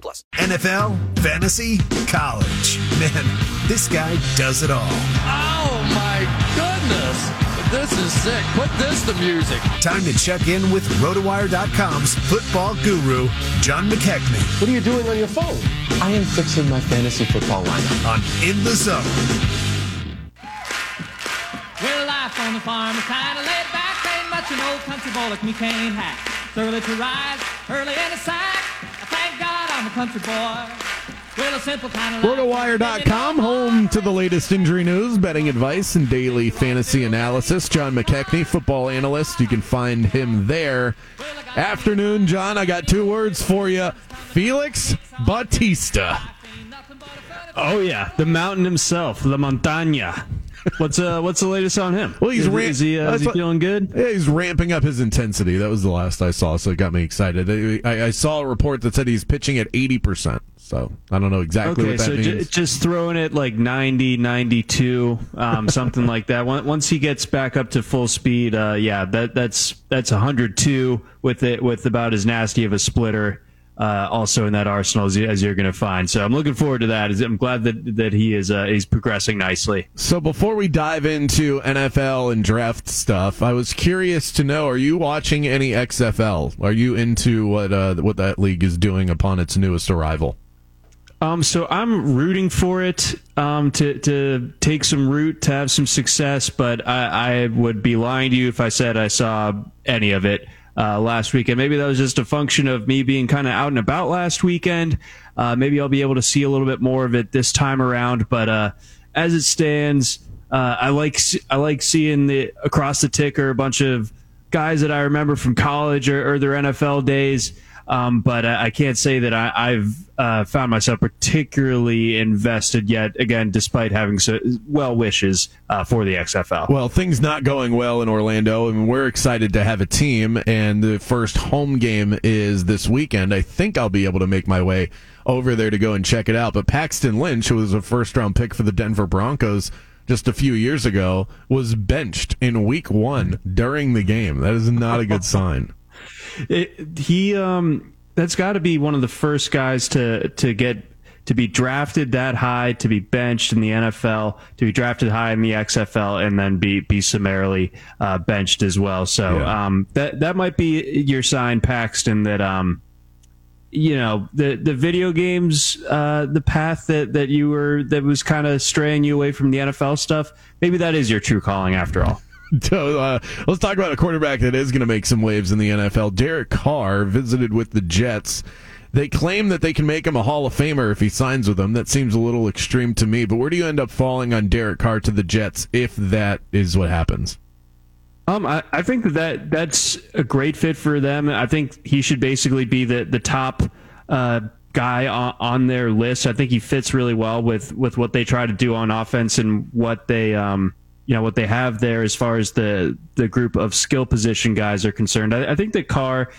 plus. NFL, fantasy, college. Man, this guy does it all. Oh my goodness. This is sick. Put this to music. Time to check in with RotoWire.com's football guru, John McKechnie, What are you doing on your phone? I am fixing my fantasy football lineup. on In the Zone. Well, life on the farm is kind of laid back. Ain't much an old country boy like me can't hack. It's early to rise, early in the sack. I thank God I'm a country boy. Well, a simple kind of. RotoWire.com, home to the latest injury news, betting advice, and daily fantasy analysis. John McKechnie, football analyst. You can find him there. Afternoon, John. I got two words for you Felix Bautista. Oh yeah, the mountain himself, La Montaña. What's uh what's the latest on him? Well, he's is, ran- is he, uh, is he feeling good? Yeah, he's ramping up his intensity. That was the last I saw, so it got me excited. I, I saw a report that said he's pitching at 80%. So I don't know exactly Okay, what that so means. just throwing it like 90, 92, um, something like that. Once he gets back up to full speed, uh, yeah, that that's that's 102 with it with about as nasty of a splitter. Uh, also in that arsenal as, you- as you're going to find. So I'm looking forward to that. I'm glad that that he is uh, he's progressing nicely. So before we dive into NFL and draft stuff, I was curious to know: Are you watching any XFL? Are you into what uh, what that league is doing upon its newest arrival? Um, so I'm rooting for it um, to to take some root, to have some success. But I, I would be lying to you if I said I saw any of it uh, last weekend. Maybe that was just a function of me being kind of out and about last weekend. Uh, maybe I'll be able to see a little bit more of it this time around. But uh, as it stands, uh, I like I like seeing the across the ticker a bunch of guys that I remember from college or, or their NFL days. Um, but I, I can't say that I, I've uh, found myself particularly invested yet. Again, despite having so, well wishes uh, for the XFL. Well, things not going well in Orlando, and we're excited to have a team. And the first home game is this weekend. I think I'll be able to make my way over there to go and check it out. But Paxton Lynch, who was a first round pick for the Denver Broncos just a few years ago, was benched in week one during the game. That is not a good sign. It, he um, that's got to be one of the first guys to to get to be drafted that high, to be benched in the NFL, to be drafted high in the XFL, and then be be summarily uh, benched as well. So Yeah. um, that that might be your sign, Paxton, that um, you know the the video games, uh, the path that that you were that was kind of straying you away from the NFL stuff. Maybe that is your true calling after all. So uh, let's talk about a quarterback that is going to make some waves in the NFL. Derek Carr visited with the Jets. They claim that they can make him a Hall of Famer if he signs with them. That seems a little extreme to me. But where do you end up falling on Derek Carr to the Jets if that is what happens? Um, I, I think that, that that's a great fit for them. I think he should basically be the the top uh, guy on, on their list. I think he fits really well with with what they try to do on offense and what they um you know what they have there as far as the the group of skill position guys are concerned. I, I think that Carr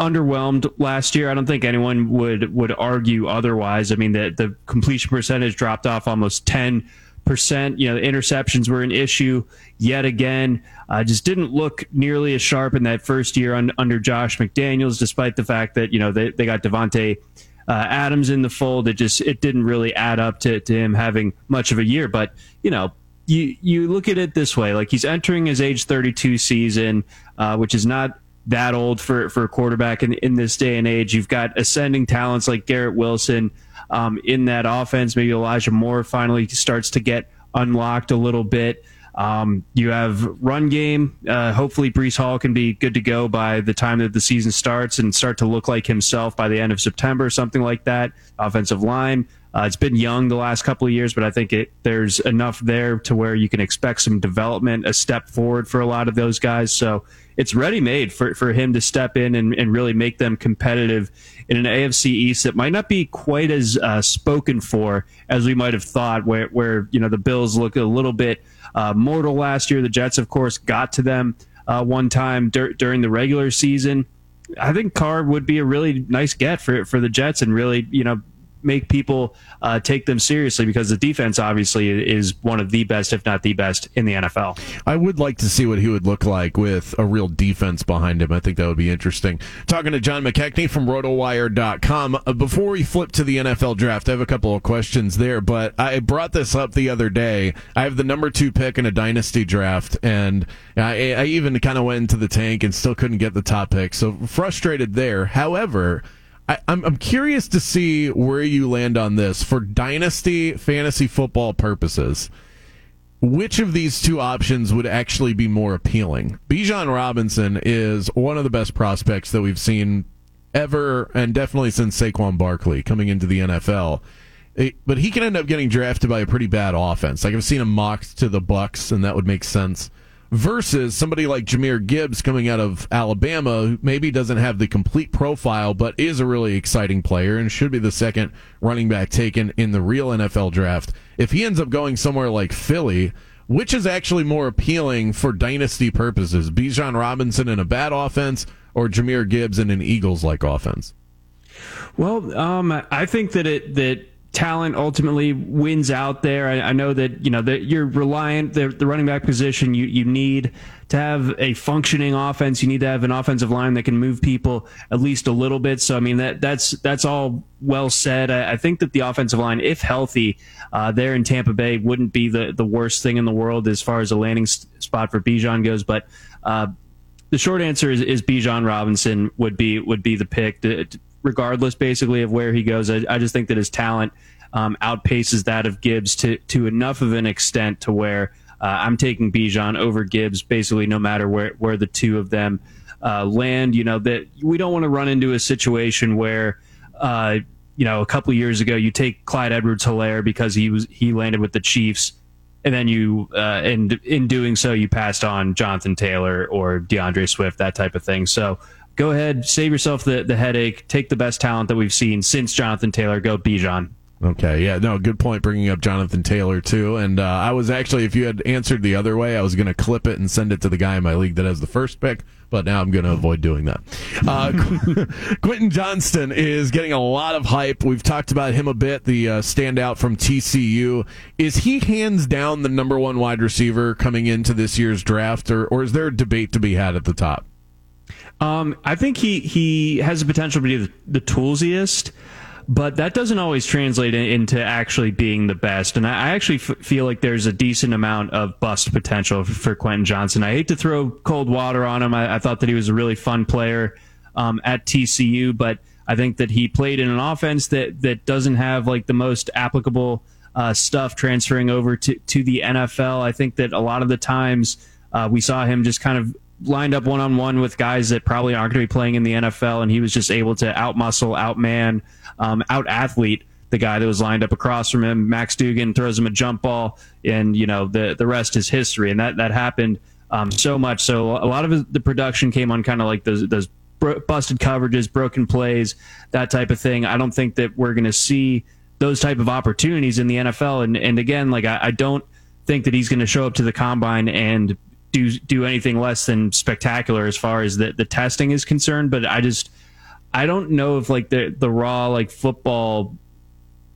underwhelmed last year. I don't think anyone would would argue otherwise. I mean, the the completion percentage dropped off almost ten percent. You know, the interceptions were an issue yet again. Uh, just didn't look nearly as sharp in that first year un, under Josh McDaniels, despite the fact that you know they they got Davante. Uh, Adams in the fold, it just it didn't really add up to, to him having much of a year. But you know, you you look at it this way: like he's entering his age 32 season, uh, which is not that old for for a quarterback in in this day and age. You've got ascending talents like Garrett Wilson um, in that offense. Maybe Elijah Moore finally starts to get unlocked a little bit. Um, you have run game. Uh, hopefully, Breece Hall can be good to go by the time that the season starts and start to look like himself by the end of September, something like that. Offensive line. Uh, it's been young the last couple of years, but I think it, there's enough there to where you can expect some development, a step forward for a lot of those guys. So it's ready made for, for him to step in and, and really make them competitive in an AFC East that might not be quite as uh, spoken for as we might have thought. Where where you know the Bills look a little bit uh, mortal last year. The Jets, of course, got to them uh, one time dur- during the regular season. I think Carr would be a really nice get for for the Jets and really you know make people uh, take them seriously because the defense obviously is one of the best, if not the best, in the NFL. I would like to see what he would look like with a real defense behind him. I think that would be interesting. Talking to John McKechnie from RotoWire.com. Uh, before we flip to the NFL draft, I have a couple of questions there, but I brought this up the other day. I have the number two pick in a dynasty draft, and I, I even kind of went into the tank and still couldn't get the top pick. So frustrated there. However, I, I'm I'm curious to see where you land on this for dynasty fantasy football purposes. Which of these two options would actually be more appealing? Bijan Robinson is one of the best prospects that we've seen ever, and definitely since Saquon Barkley coming into the NFL. It- eh, but he can end up getting drafted by a pretty bad offense. Like I've seen him mocked to the Bucs, and that would make sense versus somebody like Jahmyr Gibbs coming out of Alabama, who maybe doesn't have the complete profile, but is a really exciting player and should be the second running back taken in the real NFL draft. If he ends up going somewhere like Philly, which is actually more appealing for dynasty purposes, Bijan Robinson in a bad offense or Jahmyr Gibbs in an Eagles like offense? Well, um, I think that it that talent ultimately wins out there. I, I know that you know that you're reliant the, the running back position. You you need to have a functioning offense. You need to have an offensive line that can move people at least a little bit. So I mean that that's that's all well said. I, I think that the offensive line, if healthy, uh, there in Tampa Bay wouldn't be the the worst thing in the world as far as a landing spot for Bijan goes. But uh, the short answer is, is Bijan Robinson would be would be the pick, to, to- regardless basically of where he goes. I, I just think that his talent um, outpaces that of Gibbs to to enough of an extent to where uh, I'm taking Bijan over Gibbs basically no matter where where the two of them uh, land. You know that we don't want to run into a situation where. Uh, you know, a couple years ago, you take Clyde Edwards-Hilaire because he was he landed with the Chiefs, and then you uh, and in doing so you passed on Jonathan Taylor or D'Andre Swift that type of thing. So go ahead, save yourself the the headache. Take the best talent that we've seen since Jonathan Taylor. Go Bijan. Okay, yeah, no, good point bringing up Jonathan Taylor too. And uh, I was actually, if you had answered the other way, I was going to clip it and send it to the guy in my league that has the first pick. But now I'm going to avoid doing that. Uh, Quentin Johnston is getting a lot of hype. We've talked about him a bit. The uh, standout from TCU is he hands down the number one wide receiver coming into this year's draft, or or is there a debate to be had at the top? Um, I think he he has the potential to be the, the toolsiest, but that doesn't always translate in- into actually being the best. And I, I actually f- feel like there's a decent amount of bust potential f- for Quentin Johnston. I hate to throw cold water on him. I, I thought that he was a really fun player um, at TCU, but I think that he played in an offense that that doesn't have like the most applicable uh, stuff transferring over to to the NFL. I think that a lot of the times uh, we saw him just kind of lined up one on one with guys that probably aren't going to be playing in the NFL, and he was just able to outmuscle, outman, um, out athlete the guy that was lined up across from him. Max Duggan throws him a jump ball, and you know the the rest is history. And that that happened um, so much. So a lot of the production came on kind of like those those bro- busted coverages, broken plays, that type of thing. I don't think that we're going to see those type of opportunities in the NFL. And and again, like I, I don't think that he's going to show up to the combine and do do anything less than spectacular as far as the the testing is concerned. But I just I don't know if like the the raw like football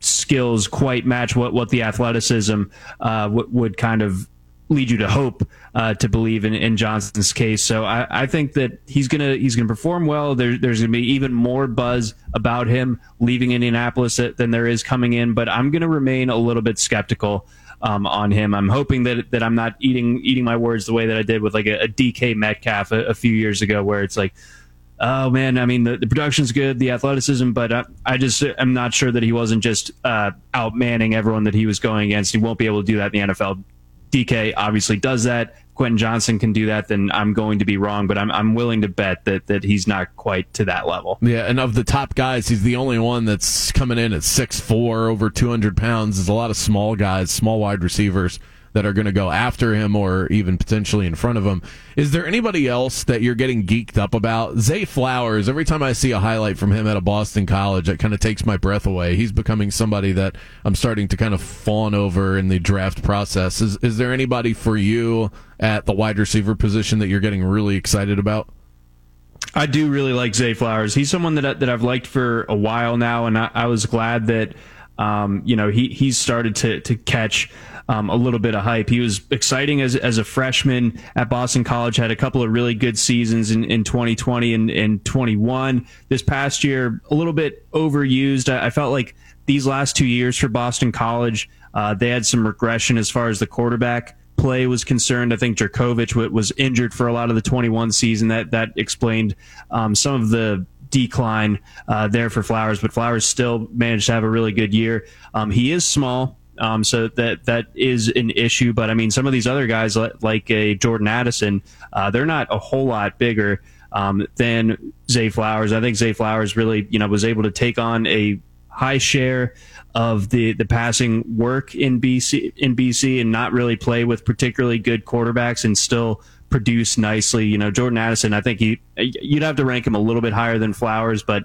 skills quite match what what the athleticism uh, w- would kind of lead you to hope uh, to believe in, in Johnston's case. So I, I think that he's gonna he's gonna perform well. There, there's gonna be even more buzz about him leaving Indianapolis than there is coming in. But I'm gonna remain a little bit skeptical. Um, on him, I'm hoping that that I'm not eating eating my words the way that I did with like a, a DK Metcalf a, a few years ago, where it's like, oh man, I mean the, the production's good, the athleticism, but I, I just am not sure that he wasn't just uh, outmanning everyone that he was going against. He won't be able to do that in the NFL. DK obviously does that. Quentin Johnston can do that. Then I'm going to be wrong, but I'm I'm willing to bet that that he's not quite to that level. Yeah, and of the top guys, he's the only one that's coming in at six four, over 200 pounds. There's a lot of small guys, small wide receivers that are going to go after him or even potentially in front of him. Is there anybody else that you're getting geeked up about? Zay Flowers, every time I see a highlight from him at a Boston college, it kind of takes my breath away. He's becoming somebody that I'm starting to kind of fawn over in the draft process. Is, is there anybody for you at the wide receiver position that you're getting really excited about? I do really like Zay Flowers. He's someone that that I've liked for a while now, and I, I was glad that um, you know he he's started to to catch um, a little bit of hype. He was exciting as as a freshman at Boston College. Had a couple of really good seasons in, in 2020 and, and 21. This past year, a little bit overused. I, I felt like these last two years for Boston College, uh, they had some regression as far as the quarterback play was concerned. I think Jurkovec was injured for a lot of the 21 season. That that explained um, some of the decline uh, there for Flowers, but Flowers still managed to have a really good year. Um, he is small. Um, so that that is an issue, but I mean, some of these other guys like a Jordan Addison, uh, they're not a whole lot bigger um, than Zay Flowers. I think Zay Flowers really, you know, was able to take on a high share of the the passing work in BC in BC and not really play with particularly good quarterbacks and still produce nicely. You know, Jordan Addison, I think he you'd have to rank him a little bit higher than Flowers, but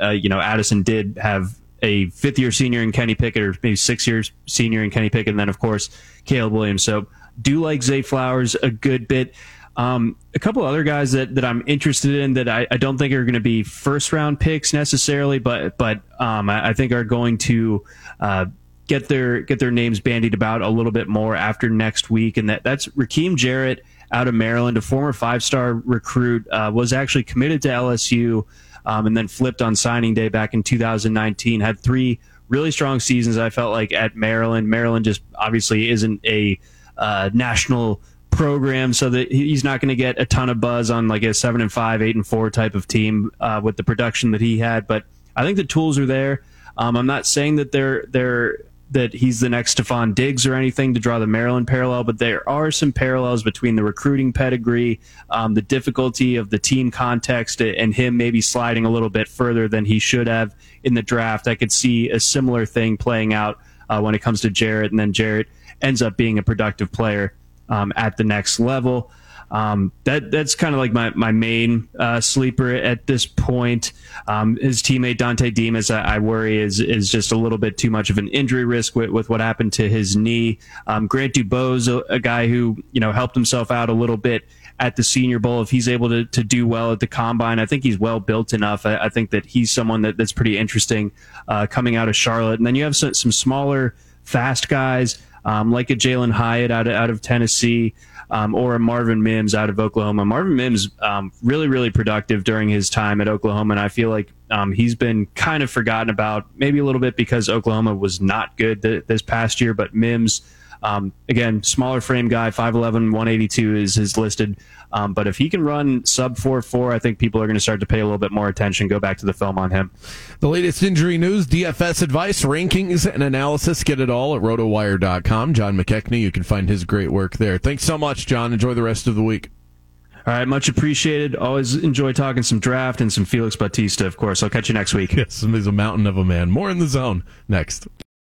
uh, you know, Addison did have a fifth year senior in Kenny Pickett or maybe six years senior in Kenny Pickett, and then of course Caleb Williams. So do like Zay Flowers a good bit. Um, a couple other guys that, that I'm interested in that I, I don't think are going to be first round picks necessarily, but but um, I, I, think are going to uh, get their get their names bandied about a little bit more after next week, and that that's Rakim Jarrett out of Maryland, a former five star recruit, uh, was actually committed to LSU um, and then flipped on signing day back in 2019. Had three really strong seasons. I felt like at Maryland. Maryland just obviously isn't a uh, national program, so that he's not going to get a ton of buzz on like a seven and five, eight and four type of team uh, with the production that he had. But I think the tools are there. Um, I'm not saying that they're they're that he's the next Stefon Diggs or anything to draw the Maryland parallel, but there are some parallels between the recruiting pedigree, um, the difficulty of the team context, and him maybe sliding a little bit further than he should have in the draft. I could see a similar thing playing out uh, when it comes to Jarrett, and then Jarrett ends up being a productive player um, at the next level. Um, that that's kind of like my my main uh, sleeper at this point. Um, his teammate Dontay Demus, I, I, worry is is just a little bit too much of an injury risk with, with what happened to his knee. Um, Grant DuBose, a, a guy who you know helped himself out a little bit at the Senior Bowl. If he's able to, to do well at the combine, I think he's well built enough. I, I think that he's someone that, that's pretty interesting uh, coming out of Charlotte. And then you have some, some smaller, fast guys um, like a Jalin Hyatt out of, out of Tennessee um, or Marvin Mims out of Oklahoma. Marvin Mims um, really really productive during his time at Oklahoma, and I feel like um, he's been kind of forgotten about, maybe a little bit because Oklahoma was not good th- this past year. But Mims, um, again, smaller frame guy, 5'11", 182 is is listed. Um, but if he can run sub 4 4, I think people are going to start to pay a little bit more attention, go back to the film on him. The latest injury news, DFS advice, rankings, and analysis. Get it all at rotowire.com. John McKechnie, you can find his great work there. Thanks so much, John. Enjoy the rest of the week. All right, much appreciated. Always enjoy talking some draft and some Felix Bautista, of course. I'll catch you next week. Yes, he's a mountain of a man. More in the zone next.